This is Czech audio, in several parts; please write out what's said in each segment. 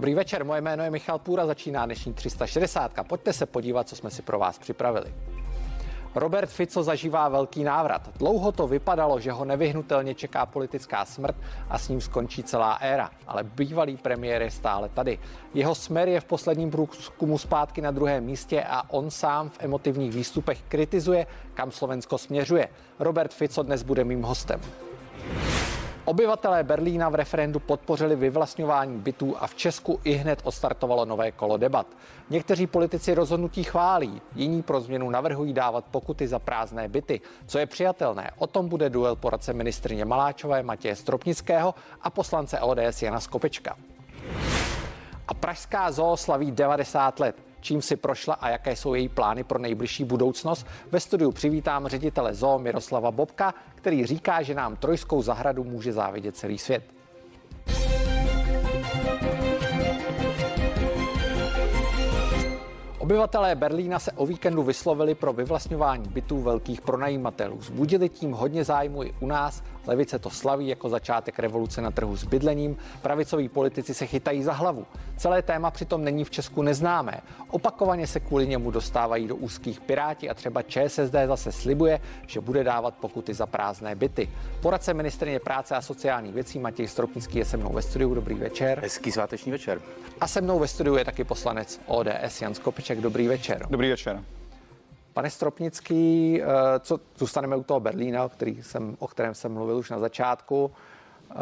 Dobrý večer, moje jméno je Michal Půra, začíná dnešní 360. Pojďte se podívat, co jsme si pro vás připravili. Robert Fico zažívá velký návrat. Dlouho to vypadalo, že ho nevyhnutelně čeká politická smrt a s ním skončí celá éra. Ale bývalý premiér je stále tady. Jeho smer je v posledním průzkumu zpátky na druhém místě a on sám v emotivních výstupech kritizuje, kam Slovensko směřuje. Robert Fico dnes bude mým hostem. Obyvatelé Berlína v referendu podpořili vyvlastňování bytů a v Česku i hned odstartovalo nové kolo debat. Někteří politici rozhodnutí chválí, jiní pro změnu navrhují dávat pokuty za prázdné byty. Co je přijatelné? O tom bude duel poradce ministrině Maláčové Matěje Stropnického a poslance ODS Jana Skopečka. A Pražská zoo slaví 90 let čím si prošla a jaké jsou její plány pro nejbližší budoucnost. Ve studiu přivítám ředitele zoo Miroslava Bobka, který říká, že nám trojskou zahradu může závidět celý svět. Obyvatelé Berlína se o víkendu vyslovili pro vyvlastňování bytů velkých pronajímatelů. Zbudili tím hodně zájmu i u nás. Levice to slaví jako začátek revoluce na trhu s bydlením. Pravicoví politici se chytají za hlavu. Celé téma přitom není v Česku neznámé. Opakovaně se kvůli němu dostávají do úzkých piráti a třeba ČSSD zase slibuje, že bude dávat pokuty za prázdné byty. Poradce ministrině práce a sociálních věcí Matěj Stropnický je se mnou ve studiu. Dobrý večer. Hezký sváteční večer. A se mnou ve studiu je taky poslanec ODS Jan Dobrý večer. Dobrý večer. Pane Stropnický, eh, co zůstaneme u toho Berlína, o, který jsem, o kterém jsem mluvil už na začátku. Eh,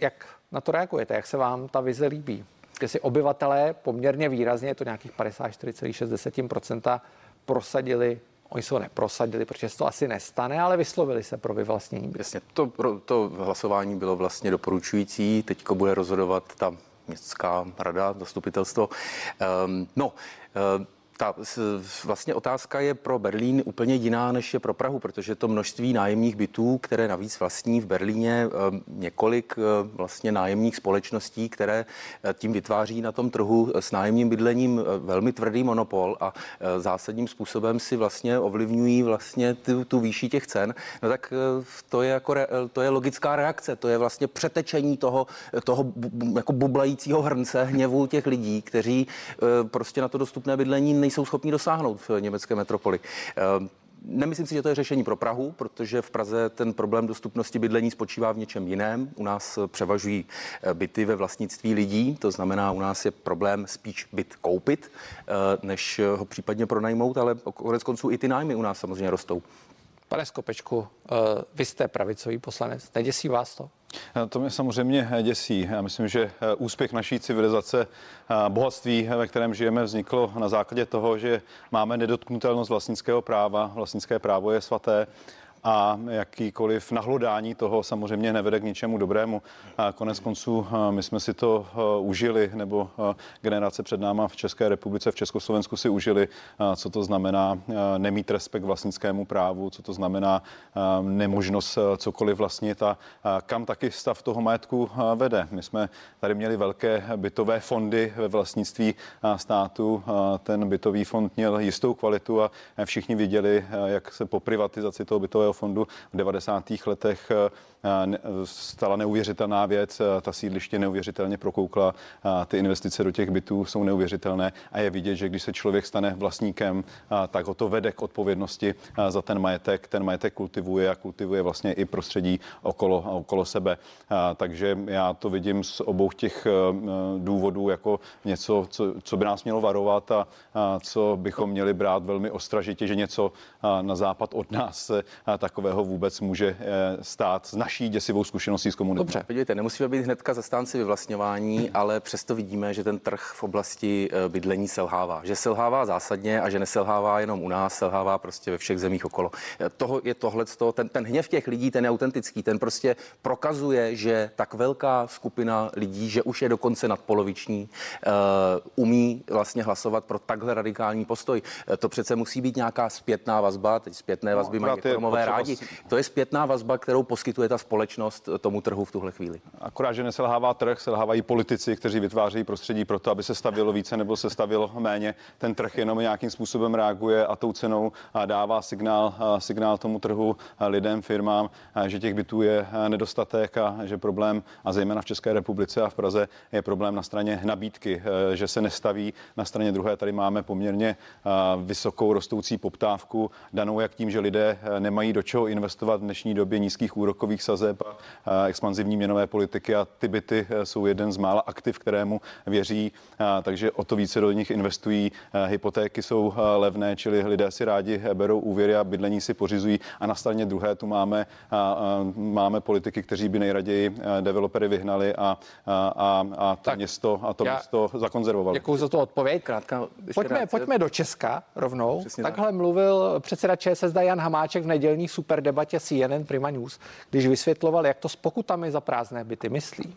jak na to reagujete? Jak se vám ta vize líbí? si obyvatelé poměrně výrazně, je to nějakých 54,6% prosadili Oni se ho neprosadili, protože se to asi nestane, ale vyslovili se pro vyvlastnění. Jasně, to, to hlasování bylo vlastně doporučující. Teďko bude rozhodovat ta městská rada, zastupitelstvo. Um, no, uh, ta vlastně otázka je pro Berlín úplně jiná, než je pro Prahu, protože to množství nájemních bytů, které navíc vlastní v Berlíně eh, několik eh, vlastně nájemních společností, které eh, tím vytváří na tom trhu s nájemním bydlením velmi tvrdý monopol a zásadním způsobem si vlastně ovlivňují vlastně tu, tu výši těch cen, no tak to je, jako, to je logická reakce, to je vlastně přetečení toho, toho jako bublajícího hrnce hněvu těch lidí, kteří prostě na to dostupné bydlení nejsou schopni dosáhnout v německé metropoli. Ehm, nemyslím si, že to je řešení pro Prahu, protože v Praze ten problém dostupnosti bydlení spočívá v něčem jiném. U nás převažují eh, byty ve vlastnictví lidí, to znamená, u nás je problém spíš byt koupit, eh, než ho případně pronajmout, ale konec konců i ty nájmy u nás samozřejmě rostou. Pane Skopečku, eh, vy jste pravicový poslanec, neděsí vás to? Eh, to mě samozřejmě děsí. Já myslím, že eh, úspěch naší civilizace, bohatství, ve kterém žijeme, vzniklo na základě toho, že máme nedotknutelnost vlastnického práva. Vlastnické právo je svaté a jakýkoliv nahlodání toho samozřejmě nevede k ničemu dobrému. A konec konců my jsme si to užili, nebo generace před náma v České republice, v Československu si užili, co to znamená nemít respekt vlastnickému právu, co to znamená nemožnost cokoliv vlastnit a kam taky stav toho majetku vede. My jsme tady měli velké bytové fondy ve vlastnictví státu. Ten bytový fond měl jistou kvalitu a všichni viděli, jak se po privatizaci toho bytového bytového fondu v 90. letech eh, stala neuvěřitelná věc. Eh, ta sídliště neuvěřitelně prokoukla. Ty investice do těch bytů jsou neuvěřitelné a je vidět, že když se člověk stane vlastníkem, tak ho to vede k odpovědnosti za ten majetek. Ten majetek kultivuje a kultivuje vlastně i prostředí okolo, okolo sebe. Takže já to vidím z obou těch eh, důvodů jako něco, co, co by nás mělo varovat a, co bychom měli brát velmi ostražitě, že něco na západ od nás se takového vůbec může eh, stát s naší děsivou zkušeností s komunitou. Dobře, podívejte, nemusíme být hnedka zastánci vyvlastňování, ale přesto vidíme, že ten trh v oblasti eh, bydlení selhává. Že selhává zásadně a že neselhává jenom u nás, selhává prostě ve všech zemích okolo. Eh, toho je tohle, ten, ten hněv těch lidí, ten je autentický, ten prostě prokazuje, že tak velká skupina lidí, že už je dokonce nadpoloviční, umí vlastně hlasovat pro takhle radikální postoj. To přece musí být nějaká zpětná vazba, teď zpětné vazby no, mají ekonomové rádi. To je zpětná vazba, kterou poskytuje ta společnost tomu trhu v tuhle chvíli. Akorát, že neselhává trh, selhávají politici, kteří vytváří prostředí pro to, aby se stavilo více nebo se stavilo méně. Ten trh jenom nějakým způsobem reaguje a tou cenou dává signál, signál tomu trhu, lidem, firmám, že těch bytů je nedostatek a že problém, a zejména v České republice a v Praze, je problém na straně nabídky, že se nestaví. Na straně druhé tady máme poměrně vysokou rostoucí poptávku, danou jak tím, že lidé nemají do čeho investovat v dnešní době nízkých úrokových sazeb a expanzivní měnové politiky a ty byty jsou jeden z mála aktiv, kterému věří, takže o to více do nich investují. Hypotéky jsou levné, čili lidé si rádi berou úvěry a bydlení si pořizují a na straně druhé tu máme, máme politiky, kteří by nejraději developery vyhnali a, a, a to tak, město a to já, město zakonzervovali. Děkuji za tu odpověď. Krátka, pojďme, pojďme do Česka rovnou. Přesně Takhle tak. mluvil předseda ČSSD Jan Hamáček v nedělní superdebatě CNN Prima News, když vysvětloval, jak to s pokutami za prázdné byty myslí.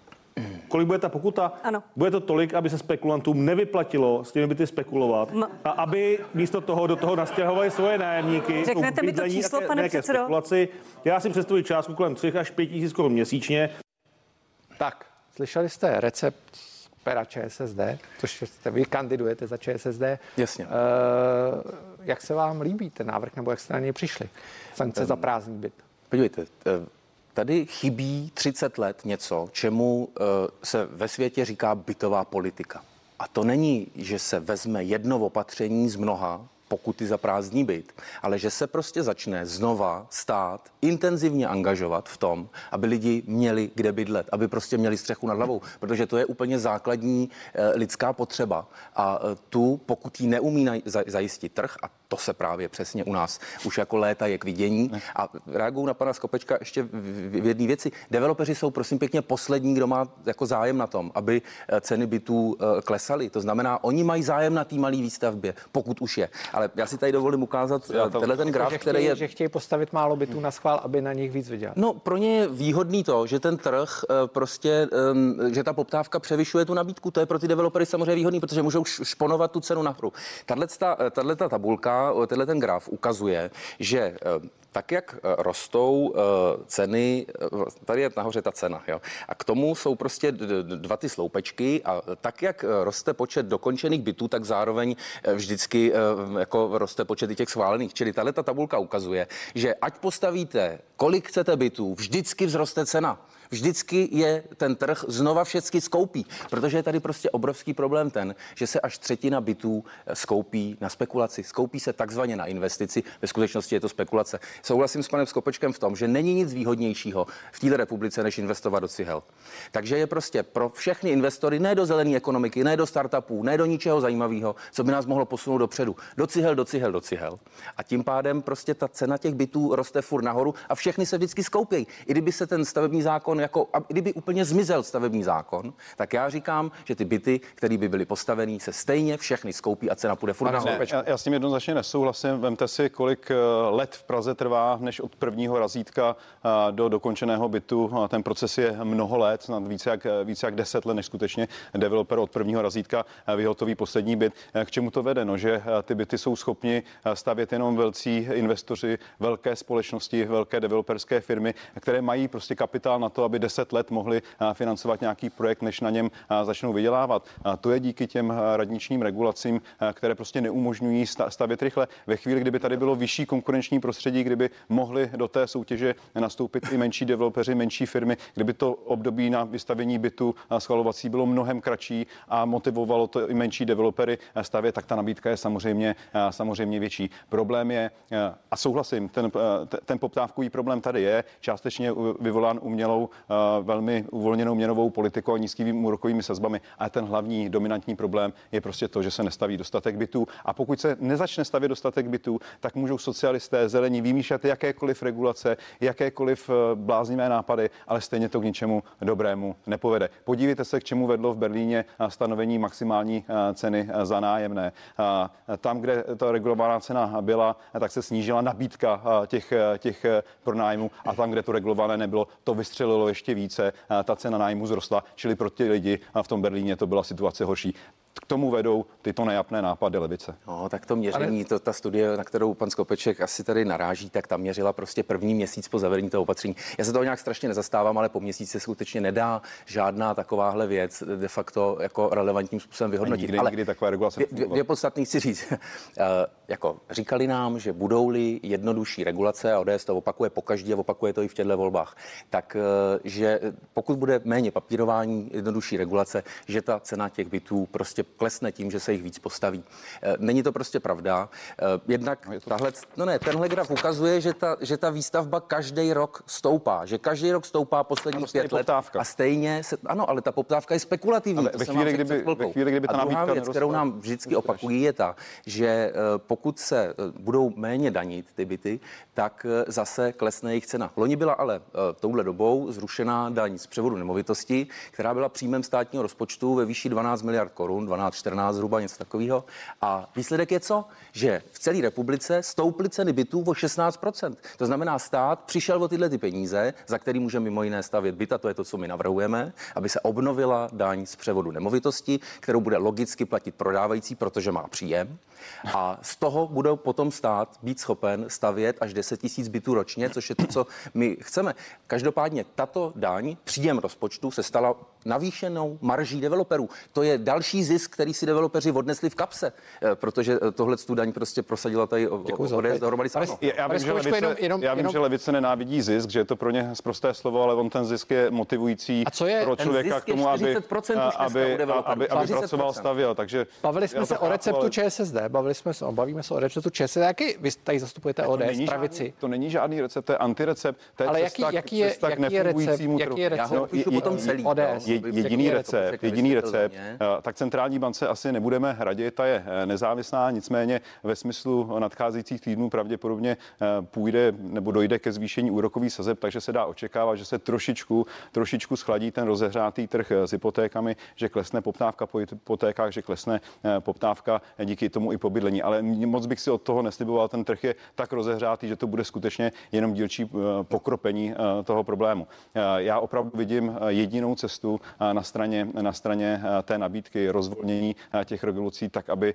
Kolik bude ta pokuta? Ano. Bude to tolik, aby se spekulantům nevyplatilo s těmi byty spekulovat no. a aby místo toho do toho nastěhovali svoje nájemníky. Řeknete mi to číslo, jaké, pane předsedo? Spekulaci. Já si představuji částku kolem 3 až 5 tisíc korun měsíčně. Tak, slyšeli jste recept pera ČSSD, což jste, vy kandidujete za ČSSD. Jasně. Uh, jak se vám líbí ten návrh, nebo jak jste na něj přišli? Sankce um, za prázdný byt. Podívejte, uh, Tady chybí 30 let něco, čemu uh, se ve světě říká bytová politika. A to není, že se vezme jedno opatření z mnoha, pokuty za prázdný byt, ale že se prostě začne znova stát intenzivně angažovat v tom, aby lidi měli kde bydlet, aby prostě měli střechu nad hlavou, protože to je úplně základní eh, lidská potřeba. A eh, tu, pokud ji neumí zajistit trh, a to se právě přesně u nás už jako léta je k vidění. A reaguju na pana Skopečka ještě v jedné věci. Developeři jsou prosím pěkně poslední, kdo má jako zájem na tom, aby eh, ceny bytů klesaly. To znamená, oni mají zájem na té malé výstavbě, pokud už je. Ale já si tady dovolím ukázat tenhle ten graf, který je... Že chtějí postavit málo bytů na schvál aby na nich víc vydělal? No, pro ně je výhodný to, že ten trh eh, prostě, že ta poptávka převyšuje tu nabídku. To je pro ty developery samozřejmě výhodný, protože můžou šponovat tu cenu nahoru. Tahle ta tabulka, tenhle ten graf ukazuje, že tak jak eh, rostou eh, ceny, eh, tady je nahoře ta cena, jo, a k tomu jsou prostě dva ty sloupečky a tak jak roste počet dokončených bytů, tak zároveň vždycky jako roste počet těch schválených. Čili tahle ta tabulka ukazuje, že ať postavíte, kolik chcete bytů, vždycky vzroste cena vždycky je ten trh znova všechny skoupí, protože je tady prostě obrovský problém ten, že se až třetina bytů eh, skoupí na spekulaci, skoupí se takzvaně na investici, ve skutečnosti je to spekulace. Souhlasím s panem Skopečkem v tom, že není nic výhodnějšího v této republice, než investovat do cihel. Takže je prostě pro všechny investory, ne do zelené ekonomiky, ne do startupů, ne do ničeho zajímavého, co by nás mohlo posunout dopředu. Do cihel, do cihel, do cihel. A tím pádem prostě ta cena těch bytů roste furt nahoru a všechny se vždycky skoupí. I kdyby se ten stavební zákon jako, kdyby úplně zmizel stavební zákon, tak já říkám, že ty byty, které by byly postaveny, se stejně všechny skoupí a cena půjde furt nahoru. Já, já s tím jednoznačně nesouhlasím. Vemte si, kolik eh, let v Praze trvá, než od prvního razítka eh, do dokončeného bytu. Ten proces je mnoho let, snad více jak, více jak deset let, než skutečně developer od prvního razítka eh, vyhotoví poslední byt. K čemu to vede? No, že ty byty jsou schopni stavět jenom velcí investoři, velké společnosti, velké developerské firmy, které mají prostě kapitál na to, aby 10 let mohli eh, financovat nějaký projekt, než na něm eh, začnou vydělávat. To je díky těm eh, radničním regulacím, které prostě neumožňují stavět rychle. Ve chvíli, kdyby tady bylo vyšší konkurenční prostředí, kdyby mohli do té soutěže nastoupit i menší developeři, menší firmy, kdyby to období na vystavení bytu schvalovací bylo mnohem kratší a motivovalo to i menší developery stavět, tak ta nabídka je samozřejmě, samozřejmě větší. Problém je, a souhlasím, ten, ten poptávkový problém tady je, částečně vyvolán umělou velmi uvolněnou měnovou politikou a nízkými úrokovými sazbami. A ten hlavní dominantní problém je prostě to, že se nestaví dostatek bytů. A pokud se nezačne stavět dostatek bytů, tak můžou socialisté, zelení vymýšlet jakékoliv regulace, jakékoliv eh, bláznivé nápady, ale stejně to k ničemu dobrému nepovede. Podívejte se, k čemu vedlo v Berlíně stanovení maximální eh, ceny eh, za nájemné. Tam, kde ta regulovaná cena byla, tak se snížila nabídka těch, těch pronájmů a tam, kde to regulované nebylo, to vystřelilo ještě více, ta cena nájmu zrostla, čili pro ty lidi v tom Berlíně to byla situace horší k tomu vedou tyto nejapné nápady levice. No, tak to měření, Ale... to, ta studie, na kterou pan Skopeček asi tady naráží, tak tam měřila prostě první měsíc po zavedení toho opatření. Já se toho nějak strašně nezastávám, ale po měsíci se skutečně nedá žádná takováhle věc de facto jako relevantním způsobem vyhodnotit. Nikdy, ale nikdy taková regulace. Dvě, dvě podstatný chci říct. Eh, jako říkali nám, že budou-li jednodušší regulace, a ODS to opakuje pokaždé a opakuje to i v těchto volbách, tak eh, že pokud bude méně papírování, jednodušší regulace, že ta cena těch bytů prostě klesne tím, že se jich víc postaví. Eh, není to prostě pravda. Jednak no tahle, no ne, tenhle graf ukazuje, že ta, že ta výstavba každý rok stoupá, že každý rok stoupá posledních pět let a stejně se, ano, ale ta poptávka je spekulativní. Ale ve chvíli, kdyby, ve chvíli, kdyby ta a druhá věc, kterou nám vždycky opakují, je ta, že pokud se eh, budou méně danit ty byty, tak eh, zase klesne jejich cena. Loni byla ale eh, touhle dobou zrušená daň z převodu nemovitosti, která byla příjmem státního rozpočtu ve výši 12 miliard korun, 12-14 zhruba něco takového. A výsledek je co? Že v celé republice stouply ceny bytů o 16%. To znamená, stát přišel o tyhle ty peníze, za který může mimo jiné stavět byt, a to je to, co my navrhujeme, aby se obnovila daň z převodu nemovitosti, kterou bude logicky platit prodávající, protože má příjem. A z toho bude potom stát být schopen stavět až 10 tisíc bytů ročně, což je to, co my chceme. Každopádně tato daň, příjem rozpočtu, se stala navýšenou marží developerů. To je další zisk, který si developeři odnesli v kapse, eh, protože eh, tohle tu daň prostě prosadila tady ODS dohromady. Já vím, že levice, jenom, jenom, já vím, jenom... že levice nenávidí zisk, že je to pro ně zprosté slovo, ale on ten zisk je motivující A co je? pro člověka k tomu, aby, aby, aby, aby, pracoval, stavěl. Takže bavili jsme se o receptu ČSSD, bavili jsme se, bavíme se o receptu ČSSD. Jaký vy tady zastupujete ODS, to pravici? Žádný, to není žádný recept, to je antirecept. To je ale jaký, jaký je, jaký je recept? Jaký je recept? Já ho potom celý. ODS jediný recept, jediný recept, eh, tak centrální bance asi nebudeme hradit, ta je eh, nezávislá, nicméně ve smyslu nadcházejících týdnů pravděpodobně eh, půjde nebo dojde ke zvýšení úrokových sazeb, takže se dá očekávat, že se trošičku, trošičku schladí ten rozehřátý trh s hypotékami, že klesne poptávka po hypotékách, že klesne poptávka díky tomu i pobydlení. Ale moc bych si od toho nesliboval, ten trh je tak rozehřátý, že to bude skutečně jenom dílčí pokropení toho problému. Já opravdu vidím jedinou cestu na straně, na straně té nabídky rozvolnění těch regulací, tak aby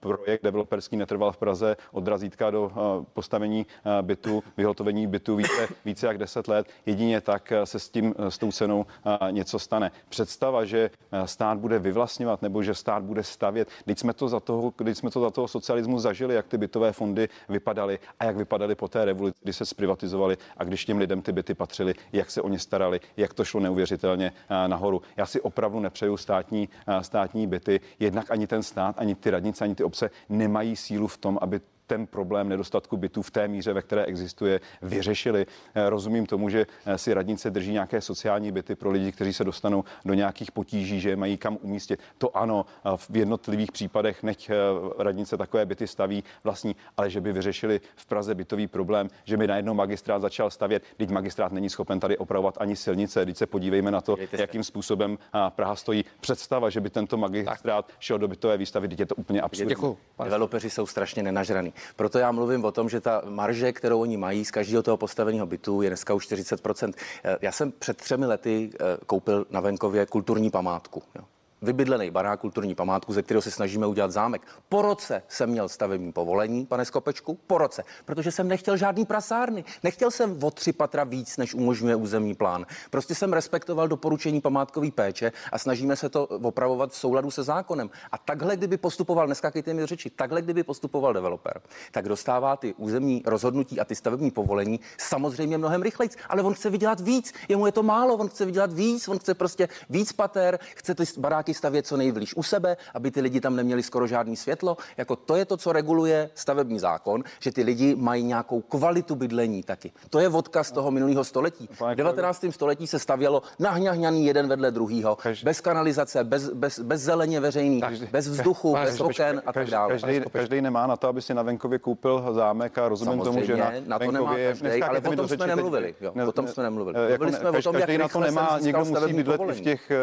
projekt developerský netrval v Praze od razítka do postavení bytu, vyhotovení bytu více, více jak 10 let. Jedině tak se s tím, s tou cenou něco stane. Představa, že stát bude vyvlastňovat nebo že stát bude stavět, když jsme to za toho, když jsme to za toho socialismu zažili, jak ty bytové fondy vypadaly a jak vypadaly po té revoluci, kdy se zprivatizovali a když těm lidem ty byty patřily, jak se o ně starali, jak to šlo neuvěřitelně nahoru. Já si opravdu nepřeju státní, státní byty. Jednak ani ten stát, ani ty radnice, ani ty obce nemají sílu v tom, aby ten problém nedostatku bytů v té míře, ve které existuje, vyřešili. Eh, rozumím tomu, že eh, si radnice drží nějaké sociální byty pro lidi, kteří se dostanou do nějakých potíží, že mají kam umístit. To ano, v jednotlivých případech nech eh, radnice takové byty staví vlastní, ale že by vyřešili v Praze bytový problém, že by najednou magistrát začal stavět, teď magistrát není schopen tady opravovat ani silnice. Teď se podívejme na to, jakým způsobem Praha stojí. Představa, že by tento magistrát šel do bytové výstavy, teď je to úplně absurdní. Děkuji. Developeři jsou strašně nenažraný. Proto já mluvím o tom, že ta marže, kterou oni mají z každého toho postaveného bytu, je dneska už 40%. Eh, já jsem před třemi lety eh, koupil na venkově kulturní památku. Jo vybydlený barák kulturní památku, ze kterého se snažíme udělat zámek. Po roce jsem měl stavební povolení, pane Skopečku, po roce, protože jsem nechtěl žádný prasárny. Nechtěl jsem o tři patra víc, než umožňuje územní plán. Prostě jsem respektoval doporučení památkové péče a snažíme se to opravovat v souladu se zákonem. A takhle, kdyby postupoval, neskakejte mi řeči, takhle, kdyby postupoval developer, tak dostává ty územní rozhodnutí a ty stavební povolení samozřejmě mnohem rychleji. Ale on chce vydělat víc, jemu je to málo, on chce vydělat víc, on chce prostě víc pater, chce ty baráky baráky stavět co nejblíž u sebe, aby ty lidi tam neměli skoro žádný světlo. Jako to je to, co reguluje stavební zákon, že ty lidi mají nějakou kvalitu bydlení taky. To je odkaz toho minulého století. V 19. století se stavělo nahňahňaný jeden vedle druhého, každý, bez kanalizace, bez, bez, bez zeleně veřejný, každý, bez vzduchu, každý, bez oken a tak dále. Každý, každý nemá na to, aby si na venkově koupil zámek a rozumím Samozřejmě, tomu, že na, na to nemá každý, ale o tom jsme nemluvili. Jo, o tom jsme nemluvili. Jako, jsme o tom, jak na to nemá, někdo musí bydlet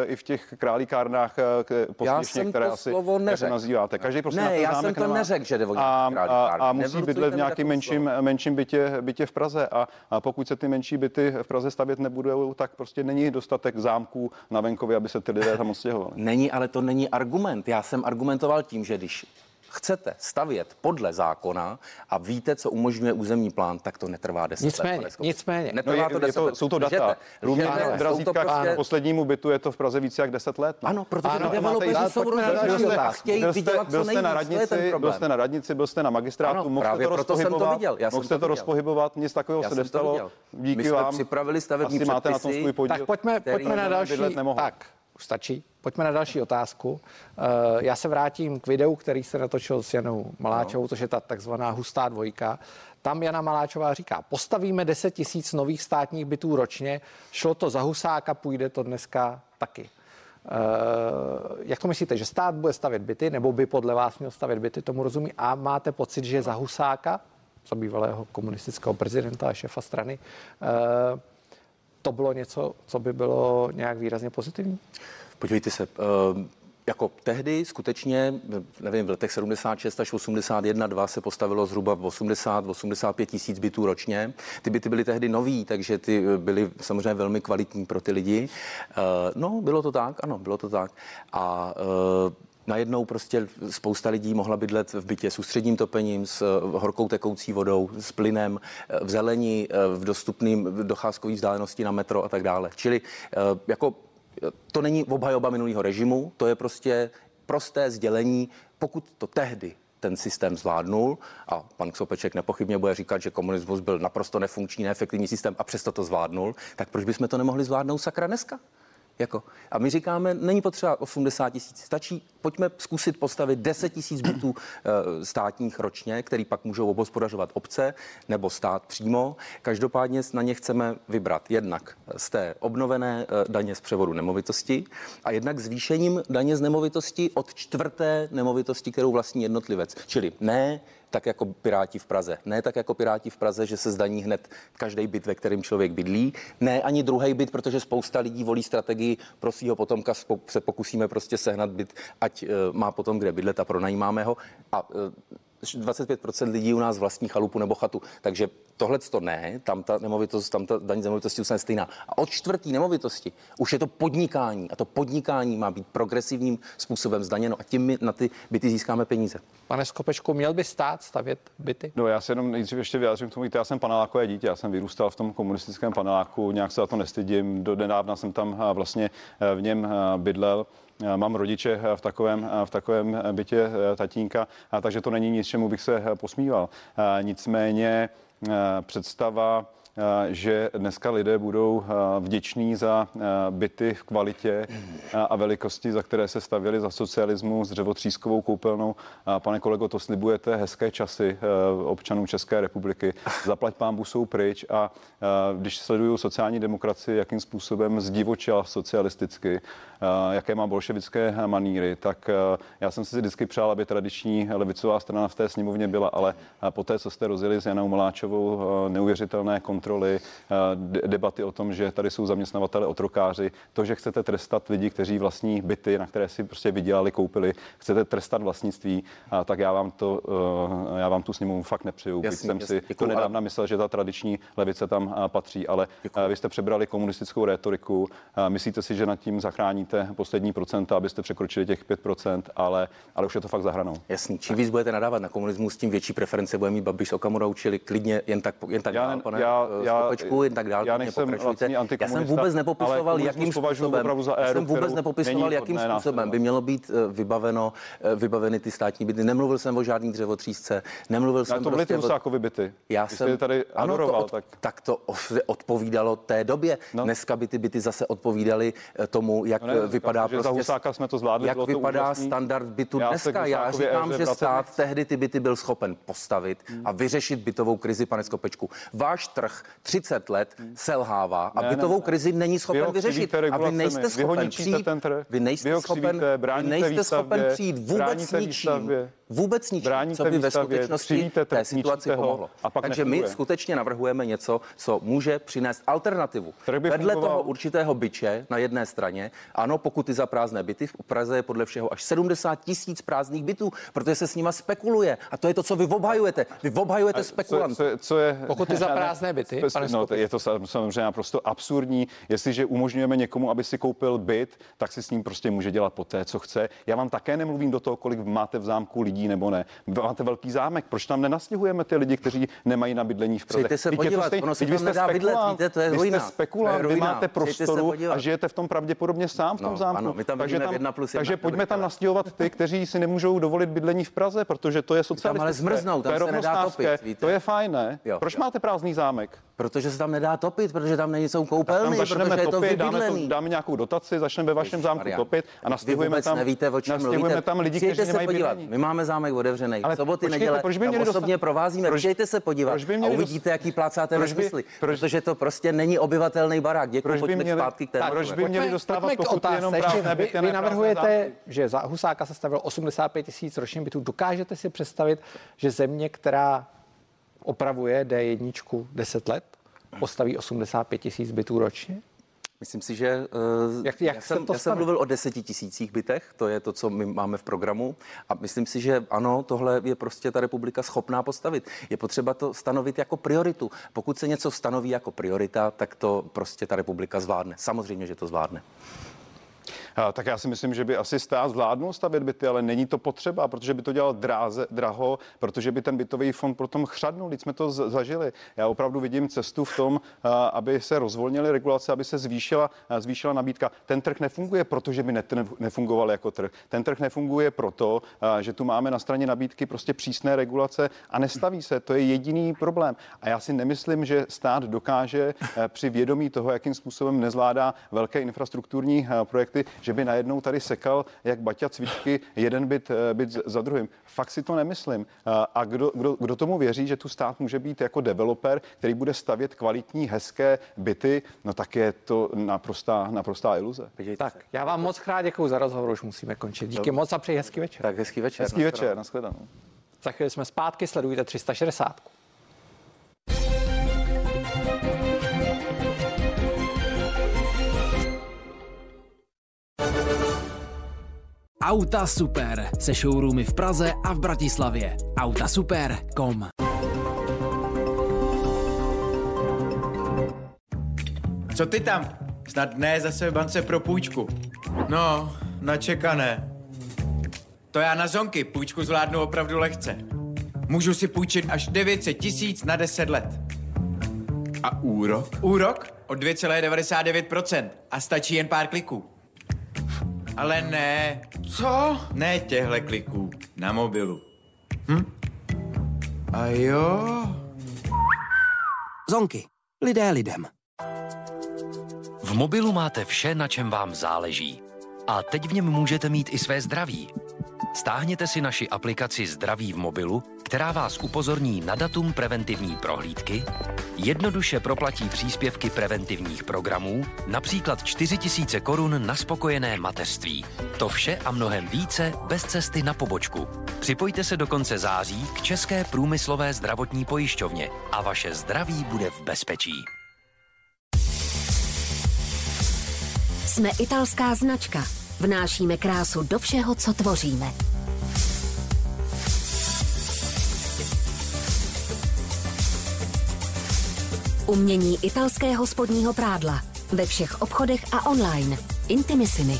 i v těch, i těch králíkárnách posměšně, které asi slovo neřek. nazýváte. Každý prostě ne, já jsem to nemá. neřekl, že jde o a, a, a musí bydlet v nějakém menším, menším bytě, bytě v Praze. A, a pokud se ty menší byty v Praze stavět nebudou, tak prostě není dostatek zámků na venkově, aby se ty lidé tam odstěhovali. Není, ale to není argument. Já jsem argumentoval tím, že když chcete stavět podle zákona a víte, co umožňuje územní plán, tak to netrvá 10 nicméně, let. Nicméně, netrvá no je, to 10 je to, let. Jsou to data. Průměrné drazítka prostě... k poslednímu bytu je to v Praze více jak 10 let. No. Ano, protože ano, developeři jsou rozhodnuti a chtějí byl vydělat byl jste na radnici, byl jste na radnici, byl jste na magistrátu, ano, mohl jste to rozpohybovat, mohl jste to rozpohybovat, nic takového se nestalo. Díky vám. připravili stavební předpisy. máte na tom svůj podíl. Tak pojďme na další. Tak, už stačí. Pojďme na další otázku. Eh, já se vrátím k videu, který se natočil s Janou Maláčovou, no. což je ta takzvaná hustá dvojka. Tam Jana Maláčová říká, postavíme 10 tisíc nových státních bytů ročně, šlo to za Husáka, půjde to dneska taky. Uh, jak to myslíte, že stát bude stavět byty, nebo by podle vás měl stavět byty, tomu rozumí, a máte pocit, že za Husáka, za bývalého komunistického prezidenta a šefa strany, uh, to bylo něco, co by bylo nějak výrazně pozitivní? Podívejte se, uh jako tehdy skutečně, nevím, v letech 76 až 81, 2 se postavilo zhruba 80-85 tisíc bytů ročně. Ty byty byly tehdy nový, takže ty byly samozřejmě velmi kvalitní pro ty lidi. Uh, no, bylo to tak, ano, bylo to tak. A najednou prostě spousta lidí mohla bydlet v bytě s ústředním topením, s eh, horkou tekoucí vodou, s plynem, eh, v zelení, eh, v dostupným docházkový vzdálenosti na metro a tak dále. Čili jako to není obhajoba minulého režimu, to je prostě prosté sdělení, pokud to tehdy ten systém zvládnul a pan Ksopeček nepochybně bude říkat, že komunismus byl naprosto nefunkční, neefektivní systém a přesto to zvládnul, tak proč bychom to nemohli zvládnout sakra dneska? Jako. A my říkáme, není potřeba 80 tisíc, stačí, pojďme zkusit postavit 10 tisíc bytů e, státních ročně, který pak můžou obospodařovat obce nebo stát přímo. Každopádně na ně chceme vybrat jednak z té obnovené e, daně z převodu nemovitosti a jednak zvýšením daně z nemovitosti od čtvrté nemovitosti, kterou vlastní jednotlivec. Čili ne tak jako Piráti v Praze. Ne tak jako Piráti v Praze, že se zdaní hned každý byt, ve kterém člověk bydlí. Ne ani druhý byt, protože spousta lidí volí strategii pro svého potomka se pokusíme prostě sehnat byt, ať uh, má potom kde bydlet a pronajímáme ho. A uh, 25% lidí u nás vlastní chalupu nebo chatu. Takže tohle to ne, tam ta nemovitost, tam ta daň z nemovitosti je stejná. A od čtvrtý nemovitosti už je to podnikání a to podnikání má být progresivním způsobem zdaněno a tím my na ty byty získáme peníze. Pane Skopečku, měl by stát stavět byty? No já se jenom nejdřív ještě vyjádřím k tomu, já jsem panelákové dítě, já jsem vyrůstal v tom komunistickém paneláku, nějak se za to nestydím, do nedávna jsem tam vlastně v něm bydlel. Mám rodiče v takovém, v takovém bytě tatínka, takže to není nic, čemu bych se posmíval. Nicméně představa Eh, že dneska lidé budou eh, vděční za eh, byty v kvalitě a velikosti, za které se stavěli za socialismu s dřevotřískovou koupelnou. Pane kolego, to slibujete hezké časy občanům České republiky. Zaplať pán jsou pryč a když sleduju sociální demokracii, jakým způsobem zdivočila socialisticky, jaké má bolševické maníry, tak já jsem si vždycky přál, aby tradiční levicová strana v té sněmovně byla, ale po té, co jste rozjeli s Janou Maláčovou neuvěřitelné kontroly, kontroly, eh, debaty o tom, že tady jsou zaměstnavatele otrokáři, to, že chcete trestat lidi, kteří vlastní byty, na které si prostě vydělali, koupili, chcete trestat vlastnictví, tak já vám to, eh, já vám tu sněmu fakt nepřeju. Jasný, jsem jasný, si děkuju, to nedávna ale... myslel, že ta tradiční levice tam eh, patří, ale děkuju. vy jste přebrali komunistickou rétoriku. Myslíte si, že nad tím zachráníte poslední procenta, abyste překročili těch 5%, ale, ale už je to fakt zahranou. Jasný. Čím víc budete nadávat na komunismus, tím větší preference bude mít Babiš Okamura učili klidně jen tak, jen tak já, dál, pane já, já, Skopečku a tak dále. Já nejsem já jsem vůbec nepopisoval, jakým způsobem, za éru, já jsem vůbec nepopisoval, jakým způsobem by mělo být eh, vybaveno, eh, vybaveny ty státní byty. Nemluvil jsem o žádný dřevotřísce, nemluvil já jsem to byly prostě ty o... byty. Já jsem tady ano, to od, tak... tak to odpovídalo té době. No. Dneska by ty byty zase odpovídaly eh, tomu, jak no ne, vypadá prostě, za jsme to zvládli, jak vypadá standard bytu dneska. Já říkám, že stát tehdy ty byty byl schopen postavit a vyřešit bytovou krizi, pane Skopečku. Váš trh 30 let selhává a bytovou krizi není schopen vyřešit. A vy nejste schopen přijít, ten trh, vy nejste schopen, vy nejste schopen přijít vůbec ničím, vůbec ničím, co by ve skutečnosti té situaci pomohlo. A pak Takže my skutečně navrhujeme něco, co může přinést alternativu. Vedle toho určitého byče na jedné straně, ano, pokuty za prázdné byty, v Praze je podle všeho až 70 tisíc prázdných bytů, protože se s nima spekuluje. A to je to, co vy obhajujete. Vy obhajujete spekulant. Co, co, co je, pokuty za prázdné byty, pane no, je to samozřejmě naprosto absurdní. Jestliže umožňujeme někomu, aby si koupil byt, tak si s ním prostě může dělat poté, co chce. Já vám také nemluvím do toho, kolik máte v zámku lidí nebo ne. Máte velký zámek, proč tam nenastěhujeme ty lidi, kteří nemají na bydlení v Praze? Přijďte se podívat, stejný, ono se tam nedá bydlet, víte, to je vy. Jste spekulant, vy máte prostoru a žijete v tom pravděpodobně sám v tom no, zámku. Ano, my tam takže tam, jedna plus jedna, takže pojďme tam nastěhovat ty, kteří si nemůžou dovolit bydlení v Praze, protože to je socialistické. Tam ale zmrznou, tam to je se nedá topit, víte? To je fajn, ne? Jo, Proč jo. máte prázdný zámek? Protože se tam nedá topit, protože tam nejsou koupelny, tam protože je to topit, dáme, to, dáme nějakou dotaci, začneme ve vašem zámku Maria. topit a nastěhujeme tam, nevíte, o čem mluvíte. tam lidi, kteří se nemají podívat. My máme zámek otevřený. Ale soboty, počkejte, neděle, proč by měli osobně dostat... provázíme. Proč, Přijďte se podívat proč by a uvidíte, jaký plácáte ve smysli. Protože to prostě není obyvatelný barák. Děkuji, pojďme měli, zpátky k té Proč by měli dostávat pokuty jenom prázdné byty? Vy navrhujete, že za Husáka se stavilo 85 tisíc ročních bytů. Dokážete si představit, že země, která opravuje D1 10 let, postaví 85 tisíc bytů ročně? Myslím si, že uh, jak, jak já, jsem, to já jsem mluvil o deseti tisících bytech, to je to, co my máme v programu a myslím si, že ano, tohle je prostě ta republika schopná postavit. Je potřeba to stanovit jako prioritu. Pokud se něco stanoví jako priorita, tak to prostě ta republika zvládne. Samozřejmě, že to zvládne. Tak já si myslím, že by asi stát zvládnul stavět byty, ale není to potřeba, protože by to dělal dráze, draho, protože by ten bytový fond potom chřadnul. Teď jsme to zažili. Já opravdu vidím cestu v tom, aby se rozvolnily regulace, aby se zvýšila, zvýšila nabídka. Ten trh nefunguje, protože by nefungoval jako trh. Ten trh nefunguje proto, že tu máme na straně nabídky prostě přísné regulace a nestaví se. To je jediný problém. A já si nemyslím, že stát dokáže při vědomí toho, jakým způsobem nezvládá velké infrastrukturní projekty, že by najednou tady sekal jak Baťa cvičky jeden byt, eh, byt za druhým. Fakt si to nemyslím. Eh, a kdo, kdo, kdo tomu věří, že tu stát může být jako developer, který bude stavět kvalitní, hezké byty, no tak je to naprostá, naprostá iluze. Tak, já vám moc krát děkuji za rozhovor, už musíme končit. Díky moc a přeji hezký večer. Tak hezký večer. Hezký večer, nashledanou. Za chvíli jsme zpátky, sledujte 360. Auta Super se showroomy v Praze a v Bratislavě. Autasuper.com Co ty tam? Snad ne zase v bance pro půjčku. No, načekané. To já na zonky půjčku zvládnu opravdu lehce. Můžu si půjčit až 900 tisíc na 10 let. A úrok? Úrok o 2,99% a stačí jen pár kliků. Ale ne. Co? Ne těhle kliků. Na mobilu. Hm? A jo? Zonky. Lidé lidem. V mobilu máte vše, na čem vám záleží. A teď v něm můžete mít i své zdraví. Stáhněte si naši aplikaci Zdraví v mobilu, která vás upozorní na datum preventivní prohlídky, jednoduše proplatí příspěvky preventivních programů, například 4000 korun na spokojené mateřství. To vše a mnohem více bez cesty na pobočku. Připojte se do konce září k České průmyslové zdravotní pojišťovně a vaše zdraví bude v bezpečí. Jsme italská značka. Vnášíme krásu do všeho, co tvoříme. Umění italského spodního prádla. Ve všech obchodech a online. Intimissimi.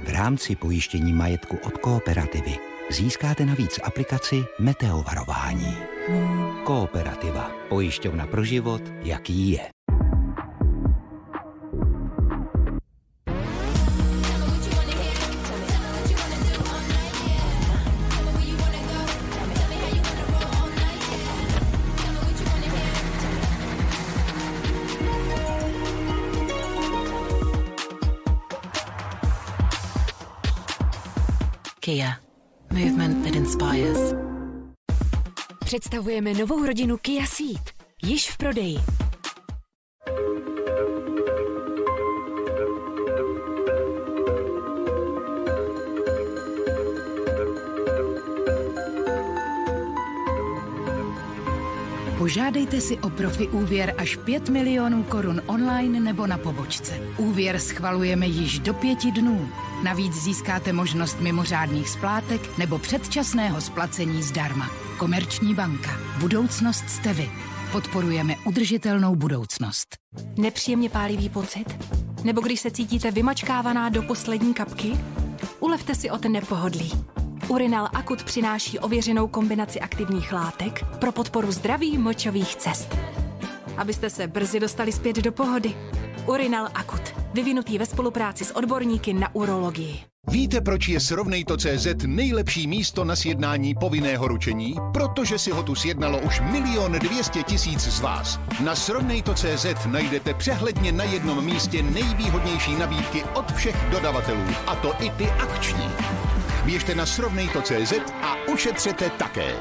V rámci pojištění majetku od kooperativy získáte navíc aplikaci Meteovarování. Kooperativa. Pojišťovna pro život, jaký je. Kia. Movement that inspires. Představujeme novou rodinu Kia Ceed. Již v prodeji. Požádejte si o profi úvěr až 5 milionů korun online nebo na pobočce. Úvěr schvalujeme již do pěti dnů. Navíc získáte možnost mimořádných splátek nebo předčasného splacení zdarma. Komerční banka. Budoucnost jste vy. Podporujeme udržitelnou budoucnost. Nepříjemně pálivý pocit? Nebo když se cítíte vymačkávaná do poslední kapky? Ulevte si od nepohodlí. Urinal Akut přináší ověřenou kombinaci aktivních látek pro podporu zdraví močových cest. Abyste se brzy dostali zpět do pohody. Urinal Akut, vyvinutý ve spolupráci s odborníky na urologii. Víte, proč je Srovnej to CZ nejlepší místo na sjednání povinného ručení? Protože si ho tu sjednalo už milion dvěstě tisíc z vás. Na Srovnej to CZ najdete přehledně na jednom místě nejvýhodnější nabídky od všech dodavatelů, a to i ty akční. Běžte na srovnejto.cz a ušetřete také.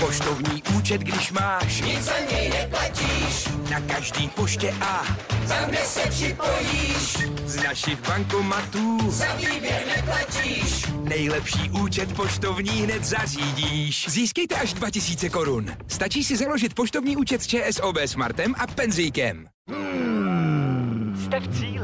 Poštovní účet, když máš, nic za něj neplatíš. Na každý poště a tam, kde se připojíš. Z našich bankomatů za výběr neplatíš. Nejlepší účet poštovní hned zařídíš. Získejte až 2000 korun. Stačí si založit poštovní účet s ČSOB Smartem a penzíkem. Hmm, jste v cíli.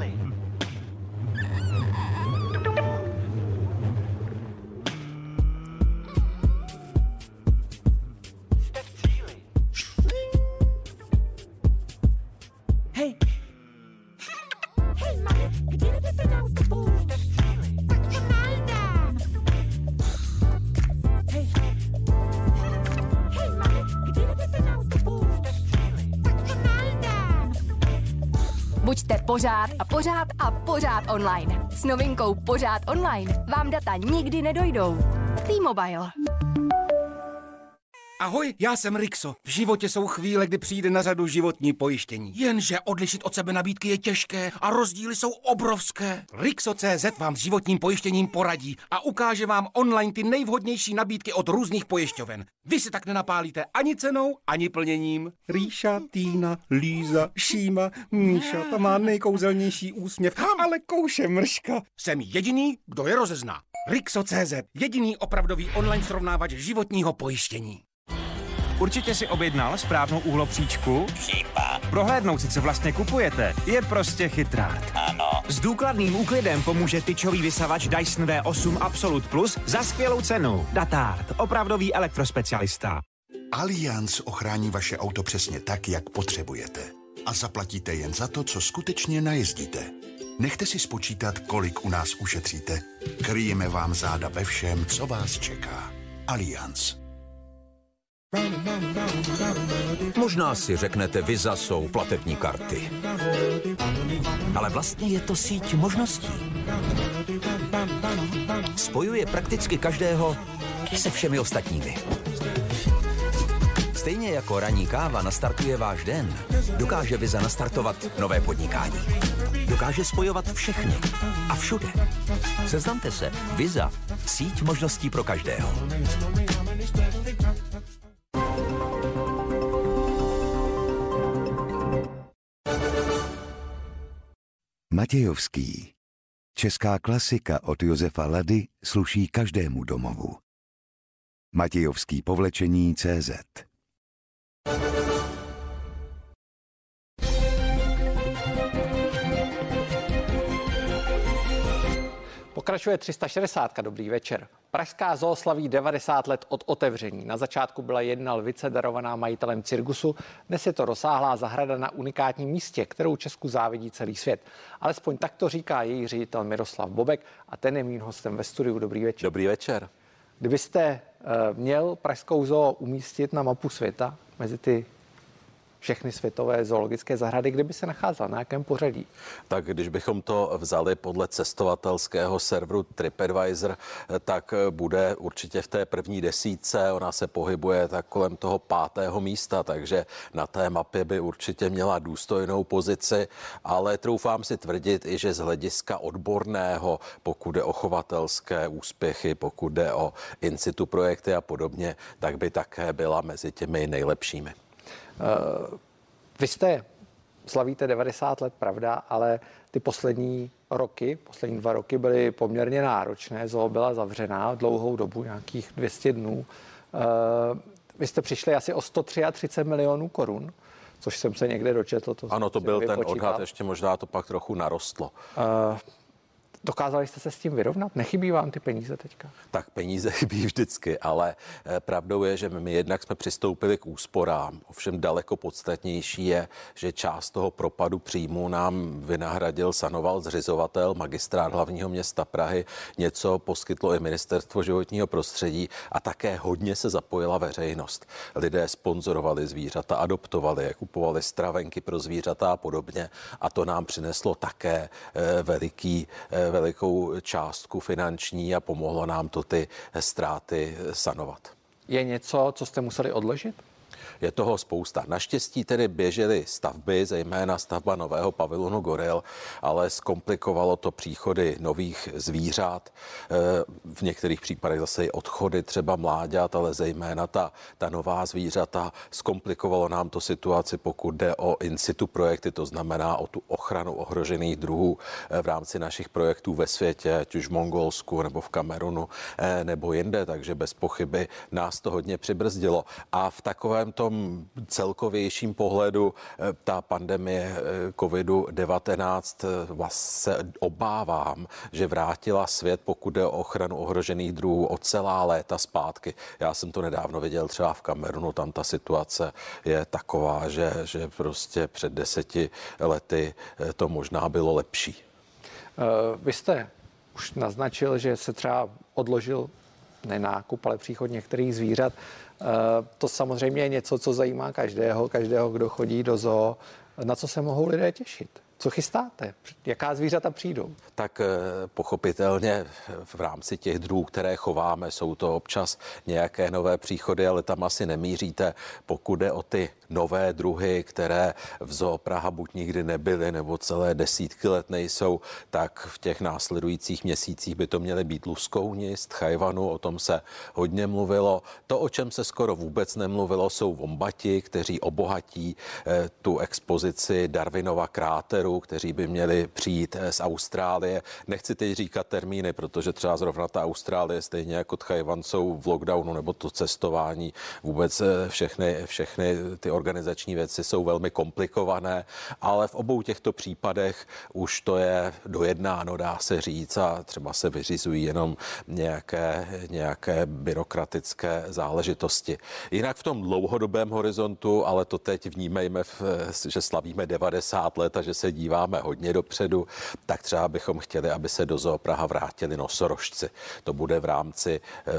Pořád a pořád a pořád online. S novinkou Pořád online vám data nikdy nedojdou. T-Mobile. Ahoj, já jsem Rixo. V životě jsou chvíle, kdy přijde na řadu životní pojištění. Jenže odlišit od sebe nabídky je těžké a rozdíly jsou obrovské. Rixo.cz vám s životním pojištěním poradí a ukáže vám online ty nejvhodnější nabídky od různých pojišťoven. Vy si tak nenapálíte ani cenou, ani plněním. Ríša, Týna, Líza, Šíma, Míša, ta má nejkouzelnější úsměv, ale kouše mrška. Jsem jediný, kdo je rozezná. Rixo.cz, jediný opravdový online srovnávač životního pojištění. Určitě si objednal správnou úhlopříčku? Chyba. Prohlédnout si, co vlastně kupujete, je prostě chytrát. Ano. S důkladným úklidem pomůže tyčový vysavač Dyson V8 Absolute Plus za skvělou cenu. Datard, opravdový elektrospecialista. Allianz ochrání vaše auto přesně tak, jak potřebujete. A zaplatíte jen za to, co skutečně najezdíte. Nechte si spočítat, kolik u nás ušetříte. Kryjeme vám záda ve všem, co vás čeká. Allianz. Možná si řeknete, Visa jsou platební karty. Ale vlastně je to síť možností. Spojuje prakticky každého se všemi ostatními. Stejně jako ranní káva nastartuje váš den, dokáže Visa nastartovat nové podnikání. Dokáže spojovat všechny a všude. Seznamte se. Visa. Síť možností pro každého. Matějovský. Česká klasika od Josefa Lady sluší každému domovu. Matějovský povlečení CZ Pokračuje 360. Dobrý večer. Pražská zoo slaví 90 let od otevření. Na začátku byla jedna lvice darovaná majitelem cirkusu. Dnes je to rozsáhlá zahrada na unikátním místě, kterou Česku závidí celý svět. Alespoň tak to říká její ředitel Miroslav Bobek a ten je mým hostem ve studiu. Dobrý večer. Dobrý večer. Kdybyste uh, měl Pražskou zoo umístit na mapu světa mezi ty všechny světové zoologické zahrady, kde by se nacházela, na jakém pořadí? Tak když bychom to vzali podle cestovatelského serveru TripAdvisor, tak bude určitě v té první desítce, ona se pohybuje tak kolem toho pátého místa, takže na té mapě by určitě měla důstojnou pozici, ale troufám si tvrdit i, že z hlediska odborného, pokud jde o chovatelské úspěchy, pokud jde o in situ projekty a podobně, tak by také byla mezi těmi nejlepšími. Uh, vy jste slavíte 90 let, pravda, ale ty poslední roky, poslední dva roky byly poměrně náročné. Zoo byla zavřená dlouhou dobu, nějakých 200 dnů. Uh, vy jste přišli asi o 133 milionů korun, což jsem se někde dočetl. To ano, to byl ten odhad, ještě možná to pak trochu narostlo. Uh, Dokázali jste se s tím vyrovnat? Nechybí vám ty peníze teďka? Tak peníze chybí vždycky, ale eh, pravdou je, že my jednak jsme přistoupili k úsporám. Ovšem daleko podstatnější je, že část toho propadu příjmu nám vynahradil, sanoval zřizovatel, magistrát hlavního města Prahy. Něco poskytlo i ministerstvo životního prostředí a také hodně se zapojila veřejnost. Lidé sponzorovali zvířata, adoptovali kupovali stravenky pro zvířata a podobně. A to nám přineslo také eh, veliký eh, velikou částku finanční a pomohlo nám to ty ztráty sanovat. Je něco, co jste museli odložit? Je toho spousta. Naštěstí tedy běžely stavby, zejména stavba nového pavilonu Goril, ale zkomplikovalo to příchody nových zvířat. Eh, v některých případech zase i odchody třeba mláďat, ale zejména ta, ta nová zvířata. Zkomplikovalo nám to situaci, pokud jde o in situ projekty, to znamená o tu ochranu ohrožených druhů eh, v rámci našich projektů ve světě, ať už v Mongolsku nebo v Kamerunu eh, nebo jinde, takže bez pochyby nás to hodně přibrzdilo. A v takovém tom tom celkovějším pohledu eh, ta pandemie eh, COVID-19 eh, se obávám, že vrátila svět, pokud jde o ochranu ohrožených druhů, o celá léta zpátky. Já jsem to nedávno viděl třeba v Kamerunu, tam ta situace je taková, že, že prostě před deseti lety to možná bylo lepší. Vy jste už naznačil, že se třeba odložil nenákup, ale příchod některých zvířat. Eh, to samozřejmě je něco, co zajímá každého, každého, kdo chodí do zoo. Na co se mohou lidé těšit? Co chystáte? Jaká zvířata přijdou? Tak eh, pochopitelně v rámci těch druhů, které chováme, jsou to občas nějaké nové příchody, ale tam asi nemíříte. Pokud jde o ty nové druhy, které v zoo Praha buď nikdy nebyly nebo celé desítky let nejsou, tak v těch následujících měsících by to měly být luskouni z Tchajvanu, o tom se hodně mluvilo. To, o čem se skoro vůbec nemluvilo, jsou vombati, kteří obohatí eh, tu expozici Darwinova kráteru, kteří by měli přijít eh, z Austrálie. Nechci teď říkat termíny, protože třeba zrovna ta Austrálie, stejně jako Tchajvan, jsou v lockdownu nebo to cestování, vůbec eh, všechny, všechny ty organizační věci jsou velmi komplikované, ale v obou těchto případech už to je dojednáno, dá se říct, a třeba se vyřizují jenom nějaké, nějaké byrokratické záležitosti. Jinak v tom dlouhodobém horizontu, ale to teď vnímejme, že slavíme 90 let a že se díváme hodně dopředu, tak třeba bychom chtěli, aby se do Zoo Praha vrátili nosorožci. To bude v rámci eh,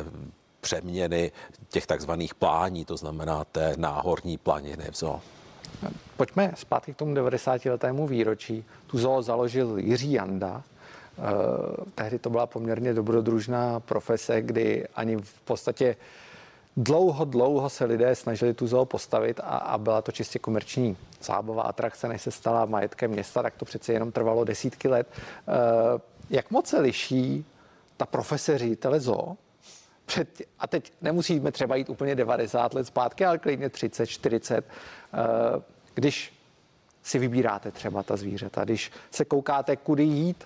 přeměny těch takzvaných plání, to znamená té náhorní planiny v zoo. Pojďme zpátky k tomu 90 letému výročí. Tu zoo založil Jiří Janda. Eh, tehdy to byla poměrně dobrodružná profese, kdy ani v podstatě dlouho, dlouho se lidé snažili tu zoo postavit a, a byla to čistě komerční zábava, atrakce, než se stala majetkem města, tak to přece jenom trvalo desítky let. Eh, jak moc se liší ta profese ředitele zoo před, a teď nemusíme třeba jít úplně 90 let zpátky, ale klidně 30, 40, eh, když si vybíráte třeba ta zvířata, když se koukáte, kudy jít,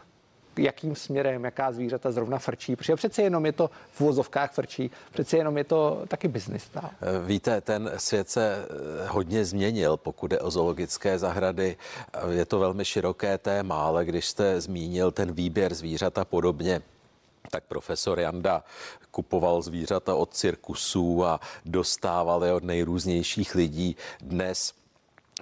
jakým směrem, jaká zvířata zrovna frčí, protože přece jenom je to v vozovkách frčí, přece jenom je to taky biznis. Víte, ten svět se eh, hodně změnil, pokud je o zoologické zahrady. Je to velmi široké téma, ale když jste zmínil ten výběr zvířat a podobně, tak profesor Janda kupoval zvířata od cirkusů a dostával je od nejrůznějších lidí. Dnes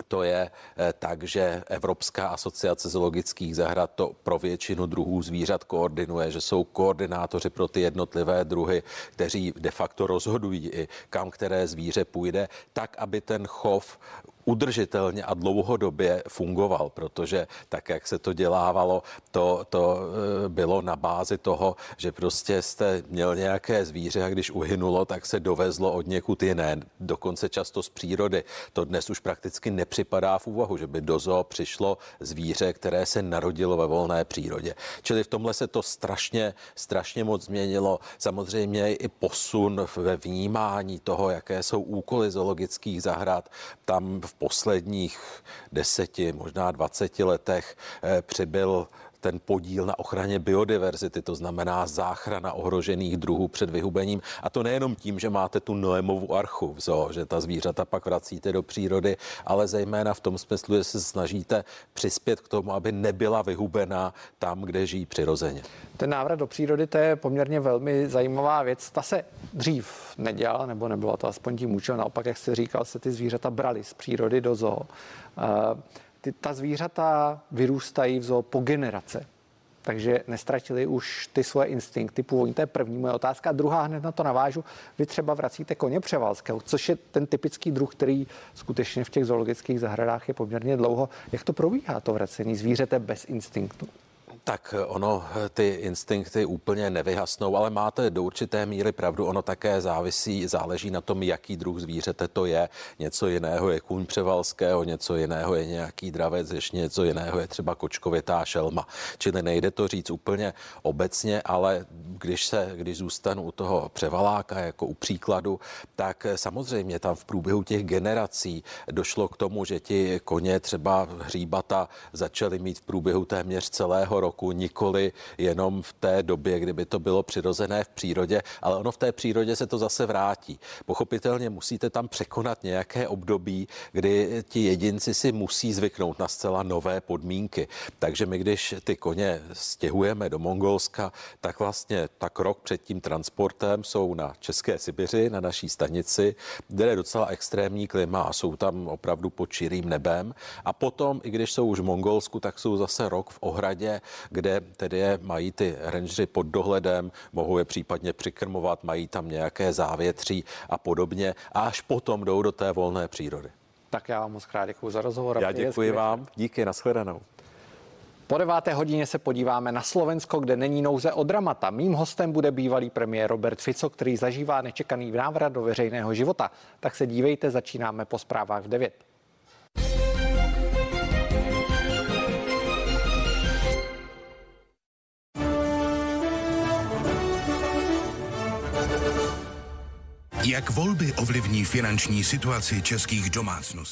to je eh, tak, že Evropská asociace zoologických zahrad to pro většinu druhů zvířat koordinuje, že jsou koordinátoři pro ty jednotlivé druhy, kteří de facto rozhodují i kam které zvíře půjde, tak, aby ten chov udržitelně a dlouhodobě fungoval, protože tak, jak se to dělávalo, to, to eh, bylo na bázi toho, že prostě jste měl nějaké zvíře a když uhynulo, tak se dovezlo od někud jiné, dokonce často z přírody. To dnes už prakticky nepřipadá v úvahu, že by do zoo přišlo zvíře, které se narodilo ve volné přírodě. Čili v tomhle se to strašně, strašně moc změnilo. Samozřejmě i posun ve vnímání toho, jaké jsou úkoly zoologických zahrad. Tam v posledních deseti, možná dvaceti letech eh, přibyl ten podíl na ochraně biodiverzity, to znamená záchrana ohrožených druhů před vyhubením. A to nejenom tím, že máte tu Noemovu archu v zoo, že ta zvířata pak vracíte do přírody, ale zejména v tom smyslu, že se snažíte přispět k tomu, aby nebyla vyhubená tam, kde žijí přirozeně. Ten návrat do přírody, to je poměrně velmi zajímavá věc. Ta se dřív nedělala, nebo nebyla to aspoň tím účel. Naopak, jak jste říkal, se ty zvířata brali z přírody do zoo. Ty, ta zvířata vyrůstají v zoo po generace. Takže nestratili už ty svoje instinkty původní. To je první moje otázka. A druhá hned na to navážu. Vy třeba vracíte koně převalského, což je ten typický druh, který skutečně v těch zoologických zahradách je poměrně dlouho. Jak to probíhá, to vracení zvířete bez instinktu? Tak ono ty instinkty úplně nevyhasnou, ale máte do určité míry pravdu. Ono také závisí, záleží na tom, jaký druh zvířete to je. Něco jiného je kůň převalského, něco jiného je nějaký dravec, ještě něco jiného je třeba kočkovitá šelma. Čili nejde to říct úplně obecně, ale když se, když zůstanu u toho převaláka jako u příkladu, tak samozřejmě tam v průběhu těch generací došlo k tomu, že ti koně třeba hříbata začaly mít v průběhu téměř celého roku roku, nikoli jenom v té době, kdyby to bylo přirozené v přírodě, ale ono v té přírodě se to zase vrátí. Pochopitelně musíte tam překonat nějaké období, kdy ti jedinci si musí zvyknout na zcela nové podmínky. Takže my, když ty koně stěhujeme do Mongolska, tak vlastně tak rok před tím transportem jsou na České Sibiři, na naší stanici, kde je docela extrémní klima a jsou tam opravdu pod čirým nebem. A potom, i když jsou už v Mongolsku, tak jsou zase rok v ohradě, kde tedy je, mají ty rangeři pod dohledem, mohou je případně přikrmovat, mají tam nějaké závětří a podobně a až potom jdou do té volné přírody. Tak já vám moc krát děkuji za rozhovor. Já děkuji vám, díky, nashledanou. Po deváté hodině se podíváme na Slovensko, kde není nouze o dramata. Mým hostem bude bývalý premiér Robert Fico, který zažívá nečekaný návrat do veřejného života. Tak se dívejte, začínáme po zprávách v 9. Jak volby ovlivní finanční situaci českých domácností?